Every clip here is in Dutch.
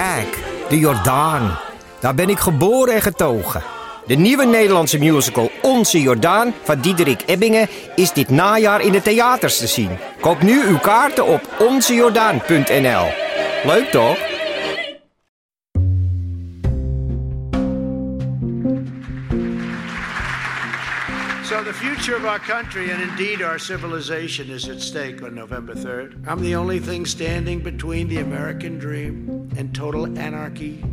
Kijk, de Jordaan. Daar ben ik geboren en getogen. De nieuwe Nederlandse musical Onze Jordaan van Diederik Ebbingen is dit najaar in de theaters te zien. Koop nu uw kaarten op onzejordaan.nl. Leuk toch? Future of our country and indeed our civilization is at stake on November 3rd. I'm the only thing standing between the American dream and total anarchy.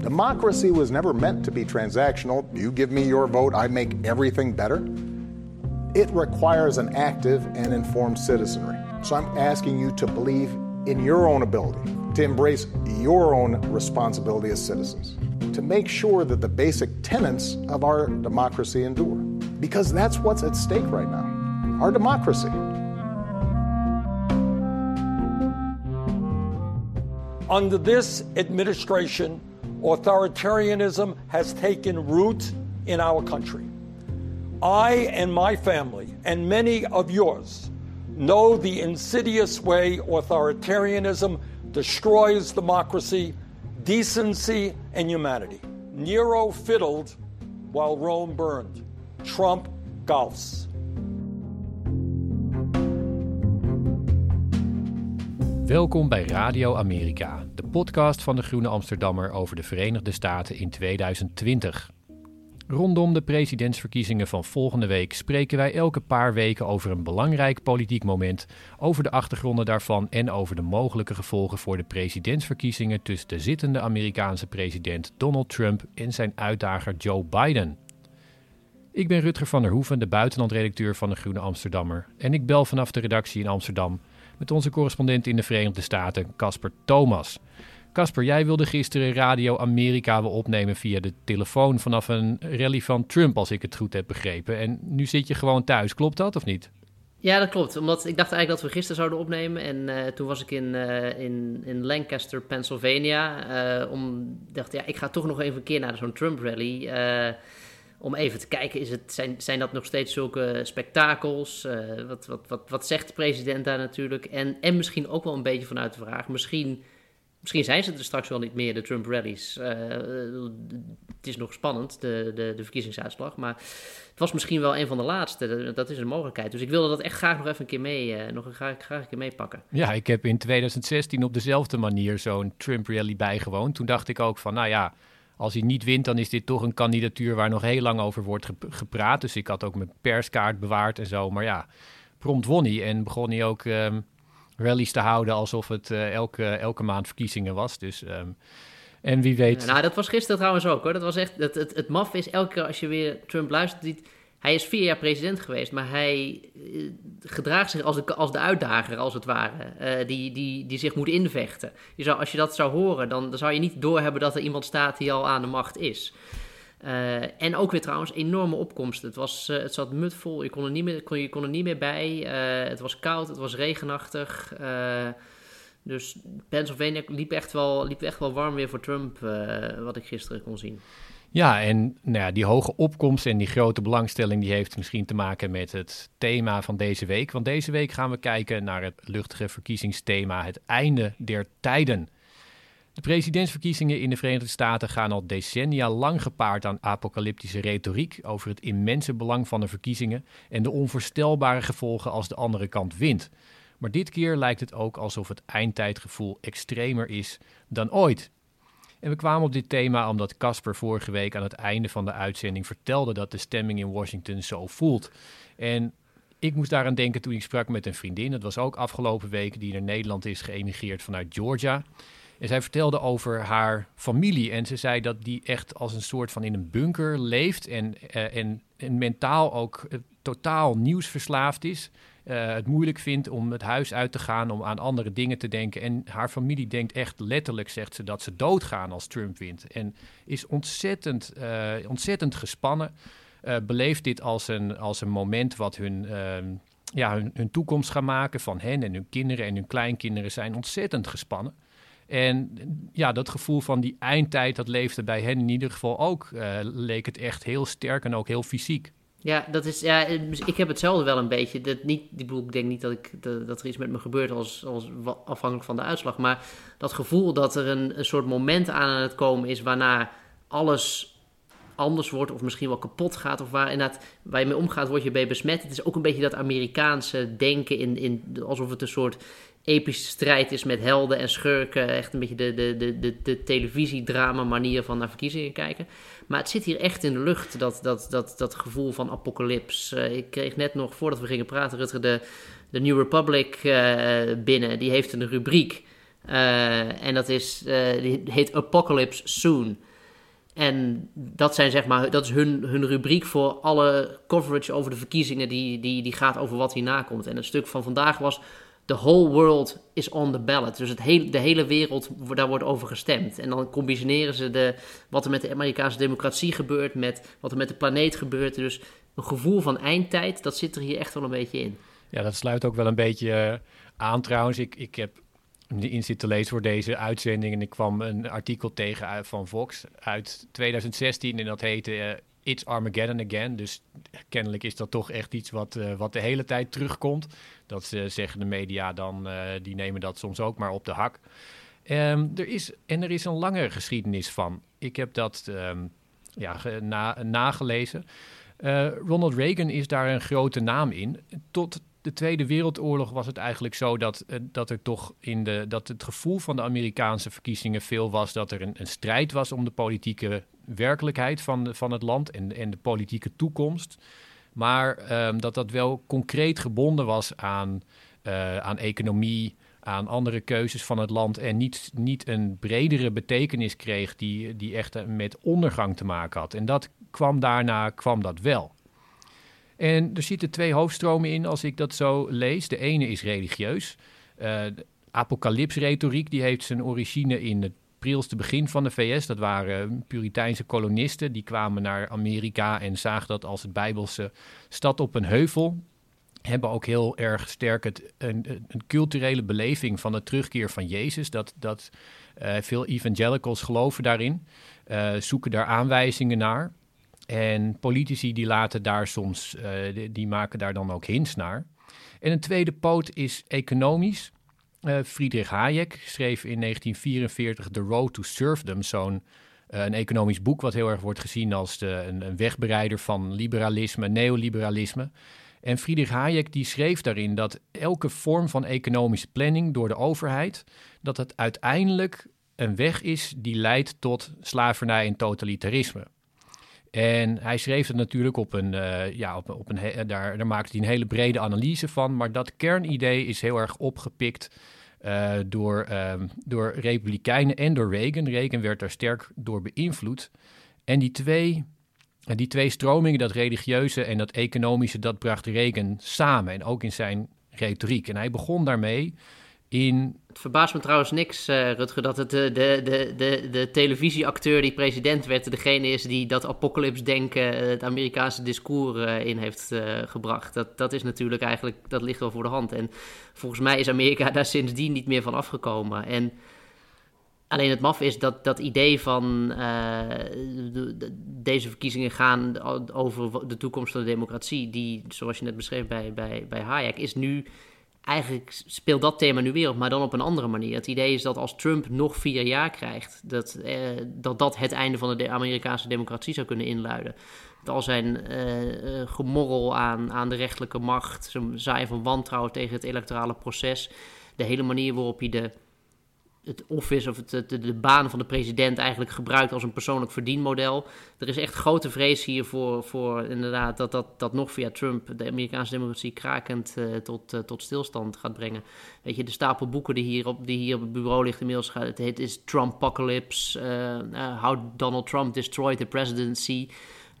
Democracy was never meant to be transactional. You give me your vote, I make everything better. It requires an active and informed citizenry. So I'm asking you to believe in your own ability, to embrace your own responsibility as citizens, to make sure that the basic tenets of our democracy endure. Because that's what's at stake right now our democracy. Under this administration, authoritarianism has taken root in our country. I and my family, and many of yours, know the insidious way authoritarianism destroys democracy, decency, and humanity. Nero fiddled while Rome burned. Trump golfs. Welkom bij Radio Amerika, de podcast van de Groene Amsterdammer over de Verenigde Staten in 2020. Rondom de presidentsverkiezingen van volgende week spreken wij elke paar weken over een belangrijk politiek moment, over de achtergronden daarvan en over de mogelijke gevolgen voor de presidentsverkiezingen tussen de zittende Amerikaanse president Donald Trump en zijn uitdager Joe Biden. Ik ben Rutger van der Hoeven, de buitenlandredacteur van de Groene Amsterdammer, en ik bel vanaf de redactie in Amsterdam met onze correspondent in de Verenigde Staten, Casper Thomas. Casper, jij wilde gisteren Radio Amerika wel opnemen via de telefoon vanaf een rally van Trump, als ik het goed heb begrepen. En nu zit je gewoon thuis, klopt dat of niet? Ja, dat klopt. Omdat ik dacht eigenlijk dat we gisteren zouden opnemen. En eh, toen was ik in, eh, in, in Lancaster, Pennsylvania. eh om dacht, ja, ik ga toch nog even een keer naar zo'n Trump rally. om even te kijken, is het, zijn, zijn dat nog steeds zulke spektakels? Wat, wat, wat, wat zegt de president daar natuurlijk? En, en misschien ook wel een beetje vanuit de vraag, misschien, misschien zijn ze er straks wel niet meer, de Trump rallies. Eh, het is nog spannend, de, de, de verkiezingsuitslag, maar het was misschien wel een van de laatste. Dat is een mogelijkheid. Dus ik wilde dat echt graag nog even een keer mee, eh, nog een, graag, graag een keer meepakken. Ja, ik heb in 2016 op dezelfde manier zo'n Trump rally bijgewoond. Toen dacht ik ook van, nou ja, als hij niet wint, dan is dit toch een kandidatuur waar nog heel lang over wordt gep- gepraat. Dus ik had ook mijn perskaart bewaard en zo. Maar ja, prompt won hij en begon hij ook ehm, rallies te houden alsof het eh, elke, elke maand verkiezingen was. Dus, ehm, en wie weet... Nou, dat was gisteren trouwens ook hoor. Dat was echt, het, het, het maf is elke keer als je weer Trump luistert, hij is vier jaar president geweest, maar hij eh, gedraagt zich als de, als de uitdager, als het ware, eh, die, die, die zich moet invechten. Je zou, als je dat zou horen, dan, dan zou je niet doorhebben dat er iemand staat die al aan de macht is. Eh, en ook weer trouwens enorme opkomst. Het, was, eh, het zat mutvol, je kon er niet meer, kon, je kon er niet meer bij. Eh, het was koud, het was regenachtig. dus Pennsylvania liep echt, wel, liep echt wel warm weer voor Trump, wat ik gisteren kon zien. Ja, en nou ja, die hoge opkomst en die grote belangstelling... die heeft misschien te maken met het thema van deze week. Want deze week gaan we kijken naar het luchtige verkiezingsthema... het einde der tijden. De presidentsverkiezingen in de Verenigde Staten gaan al decennia lang gepaard aan apocalyptische retoriek over het immense belang van de verkiezingen en de onvoorstelbare gevolgen als de andere kant wint. Maar dit keer lijkt het ook alsof het eindtijdgevoel extremer is dan ooit. En we kwamen op dit thema omdat Casper vorige week aan het einde van de uitzending vertelde dat de stemming in Washington zo voelt. En ik moest daaraan denken toen ik sprak met een vriendin. Dat was ook afgelopen week die naar Nederland is geëmigreerd vanuit Georgia. En zij vertelde over haar familie. En ze zei dat die echt als een soort van in een bunker leeft. En, eh, en, en mentaal ook eh, totaal nieuwsverslaafd is. het moeilijk vindt om het huis uit te gaan, om aan andere dingen te denken. En haar familie denkt echt letterlijk, zegt ze, dat ze doodgaan als Trump wint. En is ontzettend, ontzettend gespannen. beleeft dit als een, als een moment wat hun ehm, ja, hun, hun toekomst gaan maken van hen en hun kinderen en hun kleinkinderen zijn ontzettend gespannen. En ja, dat gevoel van die eindtijd, dat leefde bij hen in ieder geval ook. Uh, leek het echt heel sterk en ook heel fysiek. Ja, dat is, ja, ik heb hetzelfde wel een beetje. Dat niet, ik, bedoel, ik denk niet dat, ik, dat, er iets met me gebeurt als, als afhankelijk van de uitslag. Maar dat gevoel dat er een, een soort moment aan het komen is waarna alles anders wordt of misschien wel kapot gaat of waar, inderdaad, waar je mee omgaat, word je bij besmet. Het is ook een beetje dat Amerikaanse denken in, in alsof het een soort epische strijd is met helden en schurken. Echt een beetje de, de, de, de, de televisiedrama manier van naar verkiezingen kijken. Maar het zit hier echt in de lucht, dat, dat, dat, dat gevoel van apocalyps. Uh, ik kreeg net nog, voordat we gingen praten, Rutger, de, de New Republic uh, binnen. Die heeft een rubriek. Uh, en dat is, die heet Apocalypse Soon. En dat, zijn, zeg maar, dat is hun, hun rubriek voor alle coverage over de verkiezingen, die, die, die gaat over wat hierna komt. En het stuk van vandaag was: The whole world is on the ballot. Dus het hele, de hele wereld, daar wordt over gestemd. En dan combineren ze de, wat er met de Amerikaanse democratie gebeurt, met wat er met de planeet gebeurt. Dus een gevoel van eindtijd, dat zit er hier echt wel een beetje in. Ja, dat sluit ook wel een beetje uh, aan trouwens. Ik, ik heb in zit te lezen voor deze uitzending. En ik kwam een artikel tegen van Vox uit 2016 en dat heette uh, It's Armageddon Again. Dus kennelijk is dat toch echt iets wat, uh, wat de hele tijd terugkomt. Dat ze zeggen de media dan, uh, die nemen dat soms ook maar op de hak. Um, er is, en er is een lange geschiedenis van. Ik heb dat um, ja, na, nagelezen. Ronald Reagan is daar een grote naam in. Tot de Tweede Wereldoorlog was het eigenlijk zo dat, uh, dat er toch in de dat het gevoel van de Amerikaanse verkiezingen veel was dat er een, een strijd was om de politieke werkelijkheid van, van het land en, en de politieke toekomst. Maar um, dat dat wel concreet gebonden was aan, uh, aan economie, aan andere keuzes van het land en niet, niet een bredere betekenis kreeg die, die echt met ondergang te maken had. En dat kwam daarna kwam dat wel. En er zitten twee hoofdstromen in als ik dat zo lees. De ene is religieus. Uh, apocalypsretoriek die heeft zijn origine in het prilste begin van de VS. Dat waren Puriteinse kolonisten. Die kwamen naar Amerika en zagen dat als het Bijbelse stad op een heuvel. Hebben ook heel erg sterk het, een, culturele beleving van de terugkeer van Jezus. Dat, dat uh, veel evangelicals geloven daarin. Uh, zoeken daar aanwijzingen naar. En politici die laten daar soms, uh, die, maken daar dan ook hints naar. En een tweede poot is economisch. Uh, Friedrich Hayek schreef in 1944 The Road to Serfdom, zo'n uh, een economisch boek wat heel erg wordt gezien als de, een, een wegbereider van liberalisme, neoliberalisme. En Friedrich Hayek die schreef daarin dat elke vorm van economische planning door de overheid, dat het uiteindelijk een weg is die leidt tot slavernij en totalitarisme. En hij schreef het natuurlijk op een, uh, ja, op, op een daar, daar maakte hij een hele brede analyse van. Maar dat kernidee is heel erg opgepikt uh, door, uh, door Republikeinen en door Reagan. Reagan werd daar sterk door beïnvloed. En die twee, die twee stromingen, dat religieuze en dat economische, dat bracht Reagan samen. En ook in zijn retoriek. En hij begon daarmee Het verbaast me trouwens niks, uh, Rutger, dat het de, de, de, de, de televisieacteur die president werd, degene is die dat apocalypse-denken, eh, het Amerikaanse discours in heeft gebracht. Dat, dat is natuurlijk eigenlijk, dat ligt wel voor de hand. En volgens mij is Amerika daar sindsdien niet meer van afgekomen. En alleen het maf is dat dat idee van de, de, deze verkiezingen gaan over de toekomst van de democratie, die, zoals je net beschreef bij, bij, bij Hayek, is nu eigenlijk speelt dat thema nu weer op, maar dan op een andere manier. Het idee is dat als Trump nog vier jaar krijgt, dat eh, dat, dat het einde van de Amerikaanse democratie zou kunnen inluiden. Dat al zijn uh, gemorrel aan, aan de rechterlijke macht, zijn zaaien van wantrouwen tegen het electorale proces, de hele manier waarop hij de het office of het, de, de, baan van de president eigenlijk gebruikt als een persoonlijk verdienmodel. Er is echt grote vrees hier voor, voor inderdaad dat, dat, dat nog via Trump de Amerikaanse democratie krakend uh, tot, uh, tot stilstand gaat brengen. Weet je, de stapel boeken die hier op, die hier op het bureau ligt inmiddels gaat, het heet is Trumpocalypse, uh, How Donald Trump Destroyed the Presidency.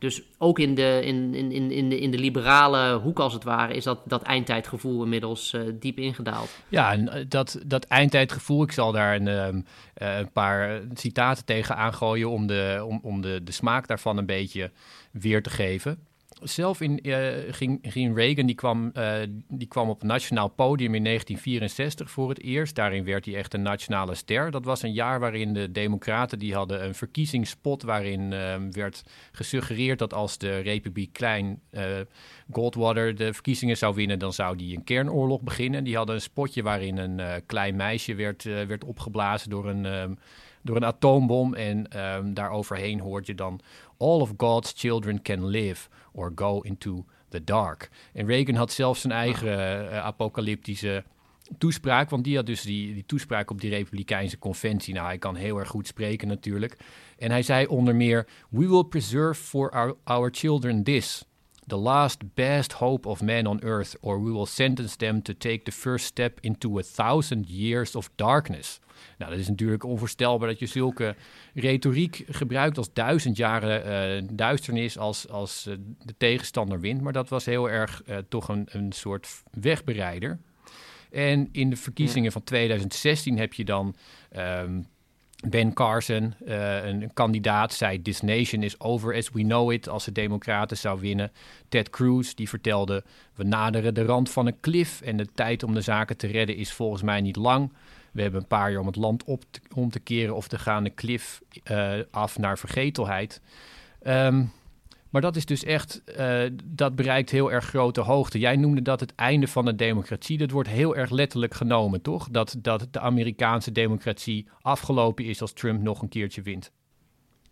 Dus ook in de, in, in, in, de, in de liberale hoek, als het ware, is dat, dat eindtijdgevoel inmiddels uh, diep ingedaald. Ja, en dat, dat eindtijdgevoel, ik zal daar een, um, een paar citaten tegen aangooien om, de, om, om de, de smaak daarvan een beetje weer te geven zelf in, uh, ging, Reagan, die kwam, uh, die kwam op nationaal podium in 1964 voor het eerst. Daarin werd hij echt een nationale ster. Dat was een jaar waarin de Democraten die hadden een verkiezingspot waarin uh, werd gesuggereerd dat als de Republiek Klein Goldwater de verkiezingen zou winnen, dan zou die een kernoorlog beginnen. Die hadden een spotje waarin een klein meisje werd, werd opgeblazen door een, um, door een atoombom. En um, daaroverheen hoort je dan All of God's children can live or go into the dark. En Reagan had zelfs zijn eigen uh, apocalyptische toespraak, want die had dus die, die toespraak op die Republikeinse conventie. Nou, hij kan heel erg goed spreken natuurlijk. En hij zei onder meer: We will preserve for our, our children this. The last best hope of man on earth, or we will sentence them to take the first step into a thousand years of darkness. Nou, dat is natuurlijk onvoorstelbaar dat je zulke retoriek gebruikt als duizend jaren uh, duisternis als, als uh, de tegenstander wint. Maar dat was heel erg uh, toch een, een soort wegbereider. En in de verkiezingen van 2016 heb je dan um, Ben Carson, een kandidaat, zei: This nation is over as we know it. Als de Democraten zou winnen. Ted Cruz, die vertelde: We naderen de rand van een klif. En de tijd om de zaken te redden is volgens mij niet lang. We hebben een paar jaar om het land op te, om te keren of te gaan de klif uh, af naar vergetelheid. Um, maar dat is dus echt, uh, dat bereikt heel erg grote hoogte. Jij noemde dat het einde van de democratie. Dat wordt heel erg letterlijk genomen, toch? Dat, dat de Amerikaanse democratie afgelopen is als Trump nog een keertje wint.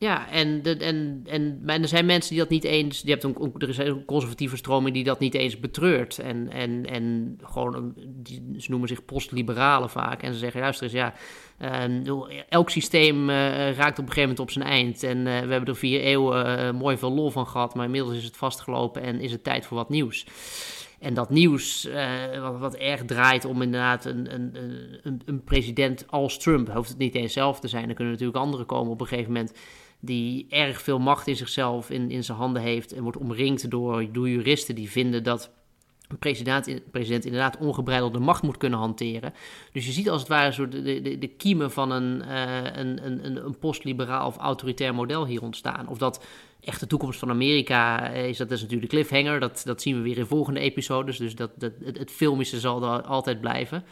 Ja, en, de, en, en, er zijn mensen die dat niet eens. Je hebt een, er is een conservatieve stroming die dat niet eens betreurt. En, en, en gewoon, die, ze noemen zich postliberalen vaak. En ze zeggen: luister eens, ja. Uh, elk systeem uh, raakt op een gegeven moment op zijn eind. En uh, we hebben er vier eeuwen mooi veel lol van gehad. Maar inmiddels is het vastgelopen en is het tijd voor wat nieuws. En dat nieuws, wat, wat, erg draait om inderdaad een, een, een, een president als Trump. Hoeft het niet eens zelf te zijn. Er kunnen natuurlijk anderen komen op een gegeven moment die erg veel macht in zichzelf in, in zijn handen heeft en wordt omringd door, door juristen die vinden dat een president, president inderdaad ongebreidelde macht moet kunnen hanteren. Dus je ziet als het ware zo de, de, de kiemen van een, uh, een, een, een postliberaal of autoritair model hier ontstaan. Of dat echt de toekomst van Amerika is, dat is natuurlijk de cliffhanger. Dat, dat zien we weer in volgende episodes. Dus dat, dat, het, filmische zal er altijd blijven.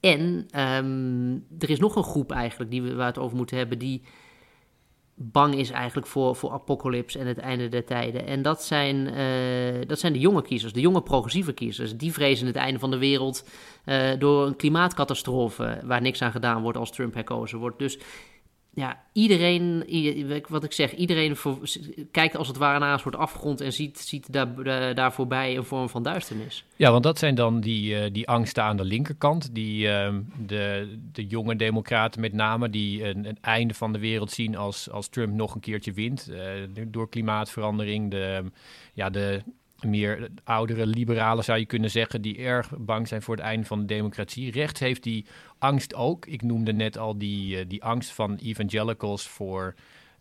En um, er is nog een groep eigenlijk die we, waar we het over moeten hebben, die bang is eigenlijk voor, voor apocalyps en het einde der tijden. En dat zijn, uh, dat zijn de jonge kiezers, de jonge progressieve kiezers. Die vrezen het einde van de wereld uh, door een klimaatcatastrofe waar niks aan gedaan wordt als Trump herkozen wordt. Dus ja, iedereen, wat ik zeg, iedereen kijkt als het ware naar een soort afgrond en ziet, ziet daar, daar voorbij een vorm van duisternis. Ja, want dat zijn dan die, uh, die angsten aan de linkerkant, die uh, de, de jonge democraten met name, die een, een, einde van de wereld zien als, als Trump nog een keertje wint uh, door klimaatverandering, de, ja, de meer oudere liberalen zou je kunnen zeggen, die erg bang zijn voor het einde van de democratie. Rechts heeft die angst ook. Ik noemde net al die, uh, die angst van evangelicals voor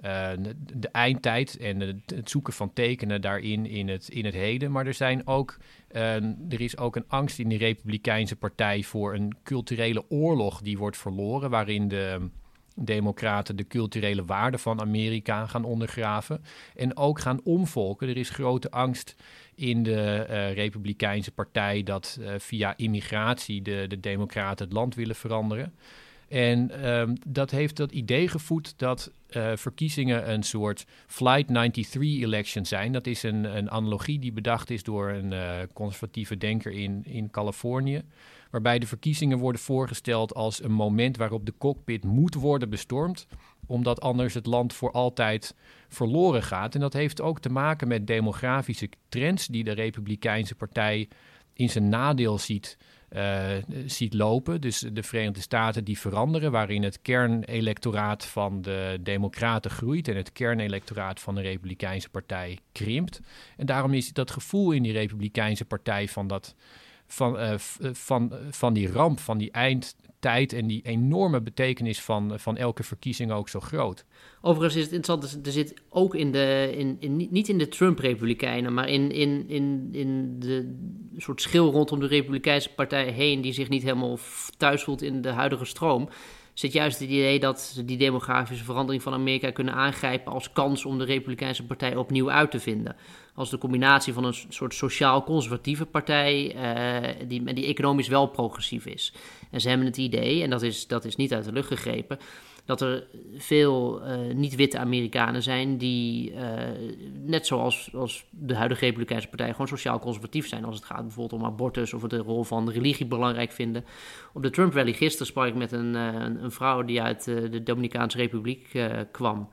uh, de eindtijd en het zoeken van tekenen daarin in het, in het heden. Maar er, zijn ook, uh, er is ook een angst in de Republikeinse Partij voor een culturele oorlog die wordt verloren, waarin de democraten de culturele waarden van Amerika gaan ondergraven en ook gaan omvolken. Er is grote angst in de uh, Republikeinse Partij dat uh, via immigratie de, de Democraten het land willen veranderen. En um, dat heeft dat idee gevoed dat uh, verkiezingen een soort Flight 93-election zijn. Dat is een, een analogie die bedacht is door een conservatieve denker in, in Californië waarbij de verkiezingen worden voorgesteld als een moment waarop de cockpit moet worden bestormd, omdat anders het land voor altijd verloren gaat. En dat heeft ook te maken met demografische trends die de Republikeinse Partij in zijn nadeel ziet. Uh, ziet lopen. Dus de Verenigde Staten die veranderen, waarin het kernelectoraat van de Democraten groeit en het kernelectoraat van de Republikeinse Partij krimpt. En daarom is dat gevoel in die Republikeinse Partij van dat van, uh, van, van die ramp, van die eindtijd en die enorme betekenis van, van elke verkiezing ook zo groot. Overigens is het interessant, er zit ook in de, in, in, niet in de Trump-republikeinen, maar in, in, in, in de soort schil rondom de Republikeinse partij heen, die zich niet helemaal thuis voelt in de huidige stroom, zit juist het idee dat ze die demografische verandering van Amerika kunnen aangrijpen als kans om de Republikeinse partij opnieuw uit te vinden. Als de combinatie van een soort sociaal-conservatieve partij uh, die, die economisch wel progressief is. En ze hebben het idee, en dat is, dat is niet uit de lucht gegrepen, dat er veel uh, niet-witte Amerikanen zijn die, uh, net zoals als de huidige Republikeinse Partij, gewoon sociaal conservatief zijn als het gaat bijvoorbeeld om abortus of de rol van religie belangrijk vinden. Op de Trump Rally gisteren sprak ik met een, uh, een vrouw die uit de Dominicaanse Republiek kwam.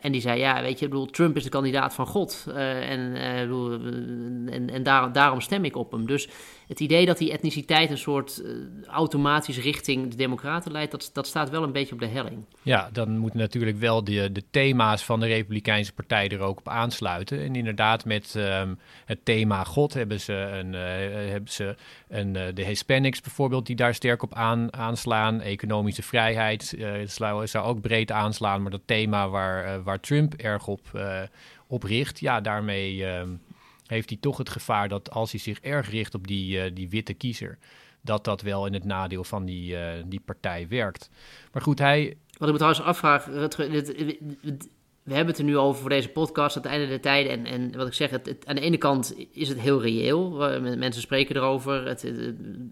En die zei, ja, weet je, ik bedoel, Trump is de kandidaat van God. En bedoel, en, en daar, daarom stem ik op hem. Dus het idee dat die etniciteit een soort automatisch richting de democraten leidt... Dat, dat staat wel een beetje op de helling. Ja, dan moeten natuurlijk wel de, de thema's van de Republikeinse Partij er ook op aansluiten. En inderdaad, met um, het thema God hebben ze, een, hebben ze een, de Hispanics bijvoorbeeld... die daar sterk op aan, aanslaan. Economische vrijheid zou, zou ook breed aanslaan, maar dat thema waar, waar Trump erg op, op richt, ja, daarmee uh, heeft hij toch het gevaar dat als hij zich erg richt op die, die witte kiezer, dat dat wel in het nadeel van die, die partij werkt. Maar goed, hij. Wat ik me trouwens afvraag, we hebben het er nu over voor deze podcast, aan het einde der tijden. En, en wat ik zeg, het, aan de ene kant is het heel reëel. Mensen spreken erover, het,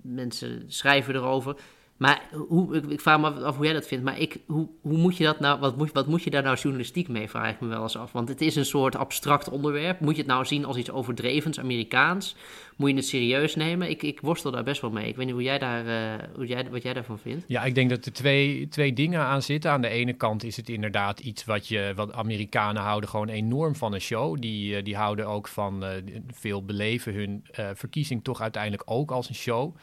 mensen schrijven erover. Maar hoe, ik, ik, vraag me af hoe jij dat vindt. Maar ik, hoe, hoe moet je dat nou, wat moet, wat moet je daar nou journalistiek mee, vraag ik me wel eens af. Want het is een soort abstract onderwerp. Moet je het nou zien als iets overdrevens, Amerikaans? Moet je het serieus nemen? Ik, ik worstel daar best wel mee. Ik weet niet hoe jij daar, uh, hoe jij, wat jij daarvan vindt. Ja, ik denk dat er twee, twee dingen aan zitten. Aan de ene kant is het inderdaad iets wat, je, wat Amerikanen houden gewoon enorm van een show. Die, uh, die houden ook van uh, veel beleven hun verkiezing toch uiteindelijk ook als een show.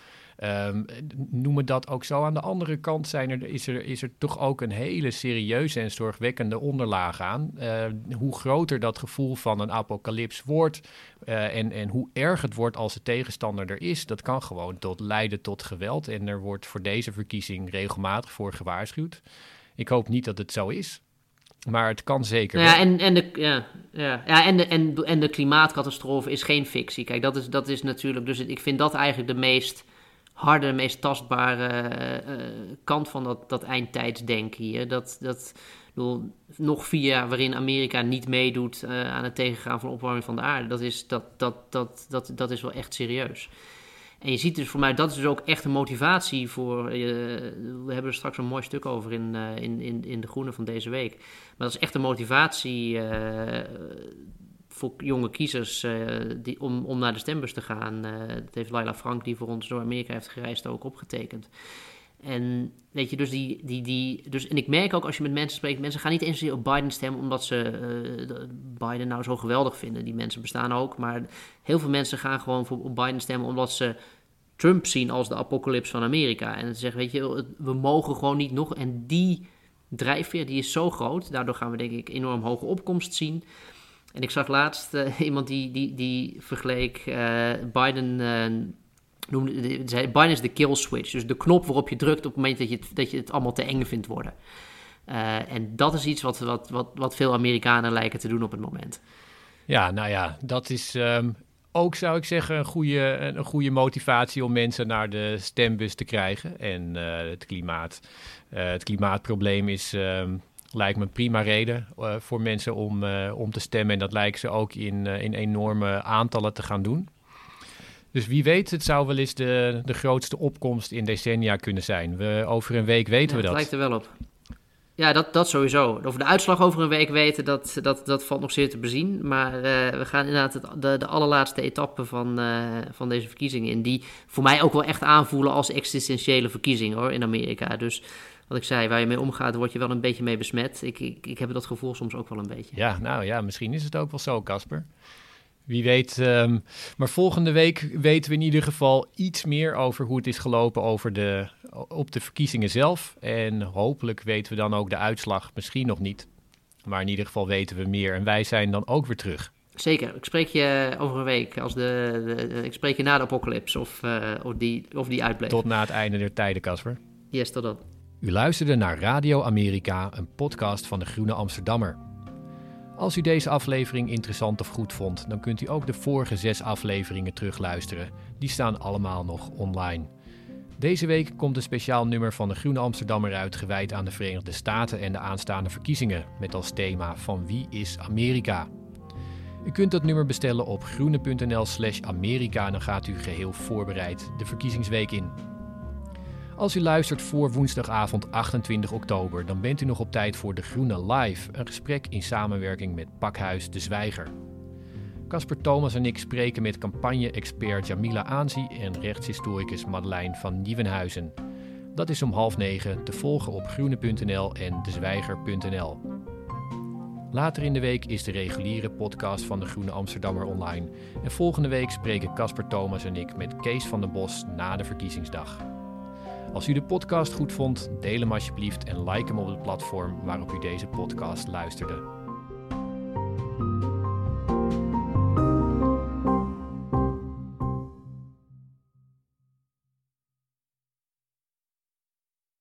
Um, noemen dat ook zo. Aan de andere kant zijn er, is, er, is er toch ook een hele serieuze en zorgwekkende onderlaag aan. Uh, hoe groter dat gevoel van een apocalyps wordt uh, en, en hoe erg het wordt als de tegenstander er is, dat kan gewoon tot leiden tot geweld. En er wordt voor deze verkiezing regelmatig voor gewaarschuwd. Ik hoop niet dat het zo is. Maar het kan zeker. Ja, en, en, de, ja, ja, ja, en, de, en, en de klimaatcatastrofe is geen fictie. Kijk, dat is, dat is natuurlijk. Dus ik vind dat eigenlijk de meest harde, meest tastbare uh, kant van dat, dat eindtijdsdenken hier. Dat, dat bedoel, nog vier waarin Amerika niet meedoet uh, aan het tegengaan van de opwarming van de aarde, dat is, dat, dat, dat, dat, dat is wel echt serieus. En je ziet dus voor mij, dat is dus ook echt een motivatie voor. We hebben er straks een mooi stuk over in, in, in, in de Groene van deze week. Maar dat is echt een motivatie voor jonge kiezers uh, die, om, om naar de stembus te gaan. Uh, dat heeft Laila Frank, die voor ons door Amerika heeft gereisd, ook opgetekend. En weet je, dus die, die, die. Dus, en ik merk ook als je met mensen spreekt, mensen gaan niet eens op Biden stemmen omdat ze uh, Biden nou zo geweldig vinden. Die mensen bestaan ook. Maar heel veel mensen gaan gewoon voor, op Biden stemmen omdat ze Trump zien als de apocalyps van Amerika. En ze zeggen, weet je, we mogen gewoon niet nog. En die drijfveer die is zo groot. Daardoor gaan we denk ik enorm hoge opkomst zien. En ik zag laatst uh, iemand die, die, die vergeleek uh, Biden. Uh, noemde, zei, Biden is de kill switch. Dus de knop waarop je drukt op het moment dat je het, dat je het allemaal te eng vindt worden. en dat is iets wat, wat, wat, wat veel Amerikanen lijken te doen op het moment. Ja, nou ja, dat is um, ook, zou ik zeggen, een goede, een goede motivatie om mensen naar de stembus te krijgen. En het klimaat. het klimaatprobleem is. Um, lijkt me een prima reden uh, voor mensen om, uh, om te stemmen. En dat lijkt ze ook in, uh, in enorme aantallen te gaan doen. Dus wie weet, het zou wel eens de, de grootste opkomst in decennia kunnen zijn. We, over een week weten ja, we dat. lijkt er wel op. Ja, dat, dat sowieso. Over de uitslag over een week weten, dat, dat, dat valt nog zeer te bezien. Maar we gaan inderdaad de, de allerlaatste etappe van, van deze verkiezingen in. Die voor mij ook wel echt aanvoelen als existentiële verkiezingen hoor, in Amerika. Dus wat ik zei, waar je mee omgaat, word je wel een beetje mee besmet. Ik, ik, ik heb dat gevoel soms ook wel een beetje. Ja, nou ja, misschien is het ook wel zo, Casper. Wie weet. Um, maar volgende week weten we in ieder geval iets meer over hoe het is gelopen over de, op de verkiezingen zelf. En hopelijk weten we dan ook de uitslag. Misschien nog niet. Maar in ieder geval weten we meer. En wij zijn dan ook weer terug. Zeker. Ik spreek je over een week. Als de, de, ik spreek je na de apocalypse of, uh, of, die, of die uitbleef. Tot na het einde der tijden, Casper. Yes, tot dan. U luisterde naar Radio Amerika, een podcast van de Groene Amsterdammer. Als u deze aflevering interessant of goed vond, dan kunt u ook de vorige zes afleveringen terugluisteren. Die staan allemaal nog online. Deze week komt een speciaal nummer van de Groene Amsterdammer uit, gewijd aan de Verenigde Staten en de aanstaande verkiezingen, met als thema Van wie is Amerika? U kunt dat nummer bestellen op groene.nl/slash Amerika en dan gaat u geheel voorbereid de verkiezingsweek in. Als u luistert voor woensdagavond 28 oktober, dan bent u nog op tijd voor De Groene Live, een gesprek in samenwerking met Pakhuis De Zwijger. Casper Thomas en ik spreken met campagne-expert Jamila Aanzi en rechtshistoricus Madeleine van Nieuwenhuizen. Dat is om half negen te volgen op groene.nl en dezwijger.nl. Later in de week is de reguliere podcast van de Groene Amsterdammer online. En volgende week spreken Casper Thomas en ik met Kees van den Bos na de verkiezingsdag. Als u de podcast goed vond, deel hem alsjeblieft en like hem op het platform waarop u deze podcast luisterde.